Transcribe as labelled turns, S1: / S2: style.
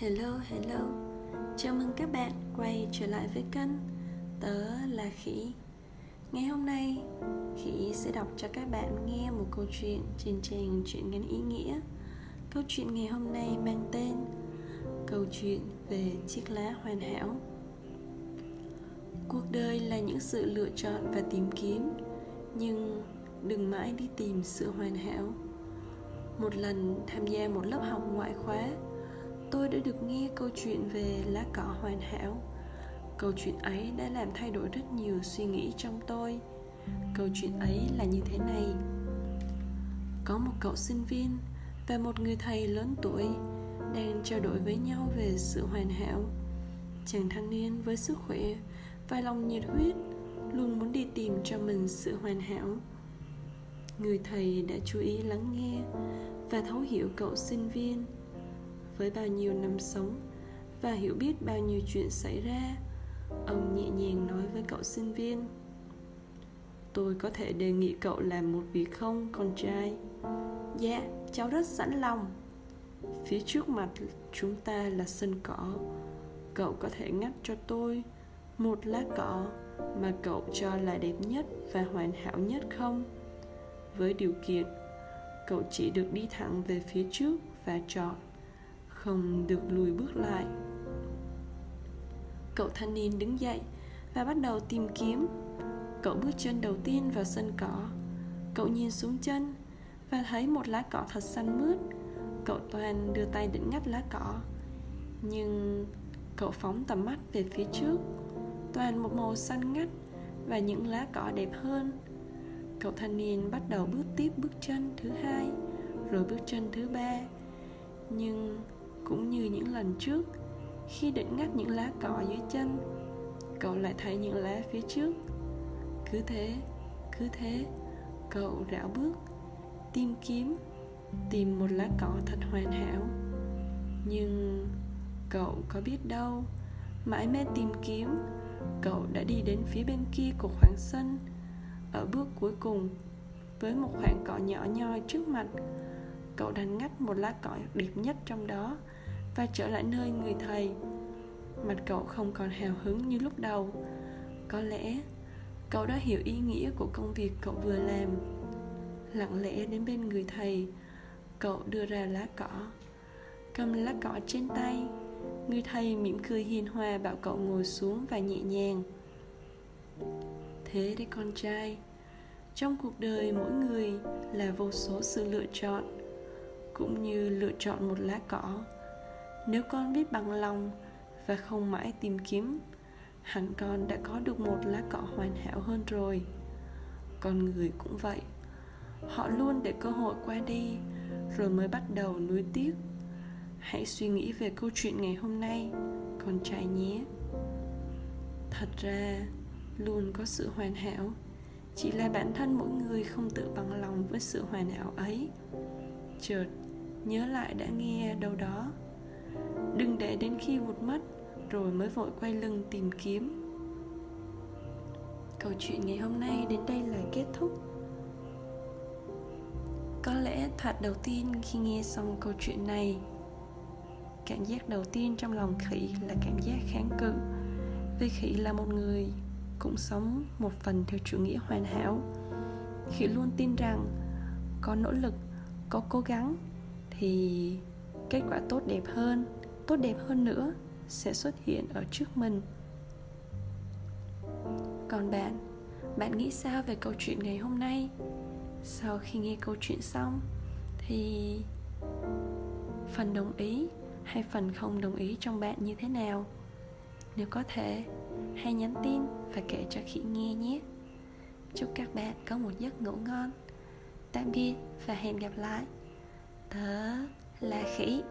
S1: Hello, hello. Chào mừng các bạn quay trở lại với kênh Tớ là Khỉ. Ngày hôm nay, Khỉ sẽ đọc cho các bạn nghe một câu chuyện trên trang truyện ngắn ý nghĩa. Câu chuyện ngày hôm nay mang tên Câu chuyện về chiếc lá hoàn hảo. Cuộc đời là những sự lựa chọn và tìm kiếm Nhưng đừng mãi đi tìm sự hoàn hảo. Một lần tham gia một lớp học ngoại khóa tôi đã được nghe câu chuyện về lá cỏ hoàn hảo. Câu chuyện ấy đã làm thay đổi rất nhiều suy nghĩ trong tôi. Câu chuyện ấy là như thế này. Có một cậu sinh viên và một người thầy lớn tuổi đang trao đổi với nhau về sự hoàn hảo. Chàng thanh niên với sức khỏe và lòng nhiệt huyết luôn muốn đi tìm cho mình sự hoàn hảo. Người thầy đã chú ý lắng nghe và thấu hiểu cậu sinh viên với bao nhiêu năm sống và hiểu biết bao nhiêu chuyện xảy ra. Ông nhẹ nhàng nói với cậu sinh viên, tôi có thể đề nghị cậu làm một việc không, con trai? Dạ cháu rất sẵn lòng. Phía trước mặt chúng ta là sân cỏ, cậu có thể ngắt cho tôi một lá cỏ mà cậu cho là đẹp nhất và hoàn hảo nhất không? Với điều kiện, cậu chỉ được đi thẳng về phía trước và chọn không được lùi bước lại. Cậu thanh niên đứng dậy và bắt đầu tìm kiếm. Cậu bước chân đầu tiên vào sân cỏ. Cậu nhìn xuống chân và thấy một lá cỏ thật xanh mướt. Cậu toàn đưa tay định ngắt lá cỏ. Nhưng cậu phóng tầm mắt về phía trước. Toàn một màu xanh ngắt và những lá cỏ đẹp hơn. Cậu thanh niên bắt đầu bước tiếp bước chân thứ hai, rồi bước chân thứ ba. Nhưng cũng như những lần trước. Khi định ngắt những lá cỏ dưới chân, cậu lại thấy những lá phía trước. Cứ thế cứ thế, cậu rảo bước, tìm kiếm, tìm một lá cỏ thật hoàn hảo. Nhưng cậu có biết đâu, mãi mê tìm kiếm, cậu đã đi đến phía bên kia của khoảng sân. Ở bước cuối cùng, với một khoảng cỏ nhỏ nhoi trước mặt cậu đành ngắt một lá cỏ đẹp nhất trong đó và trở lại nơi người thầy. Mặt cậu không còn hào hứng như lúc đầu. Có lẽ cậu đã hiểu ý nghĩa của công việc cậu vừa làm. Lặng lẽ đến bên người thầy, cậu đưa ra lá cỏ. Cầm lá cỏ trên tay, người thầy mỉm cười hiền hòa bảo cậu ngồi xuống và nhẹ nhàng. Thế đấy con trai, trong cuộc đời mỗi người là vô số sự lựa chọn cũng như lựa chọn một lá cỏ. Nếu con biết bằng lòng và không mãi tìm kiếm, hẳn con đã có được một lá cỏ hoàn hảo hơn rồi. Con người cũng vậy. Họ luôn để cơ hội qua đi, rồi mới bắt đầu nuối tiếc. Hãy suy nghĩ về câu chuyện ngày hôm nay, con trai nhé. Thật ra, luôn có sự hoàn hảo. Chỉ là bản thân mỗi người không tự bằng lòng với sự hoàn hảo ấy. Chợt nhớ lại đã nghe đâu đó. Đừng để đến khi vụt mất, rồi mới vội quay lưng tìm kiếm. Câu chuyện ngày hôm nay đến đây là kết thúc. Có lẽ thoạt đầu tiên khi nghe xong câu chuyện này, cảm giác đầu tiên trong lòng khỉ là cảm giác kháng cự. Vì khỉ là một người cũng sống một phần theo chủ nghĩa hoàn hảo. Khỉ luôn tin rằng có nỗ lực, có cố gắng thì kết quả tốt đẹp hơn, tốt đẹp hơn nữa sẽ xuất hiện ở trước mình. Còn bạn bạn nghĩ sao về câu chuyện ngày hôm nay? Sau khi nghe câu chuyện xong, thì phần đồng ý hay phần không đồng ý trong bạn như thế nào? Nếu có thể, hãy nhắn tin và kể cho khỉ nghe nhé. Chúc các bạn có một giấc ngủ ngon. Tạm biệt và hẹn gặp lại tớ là khỉ.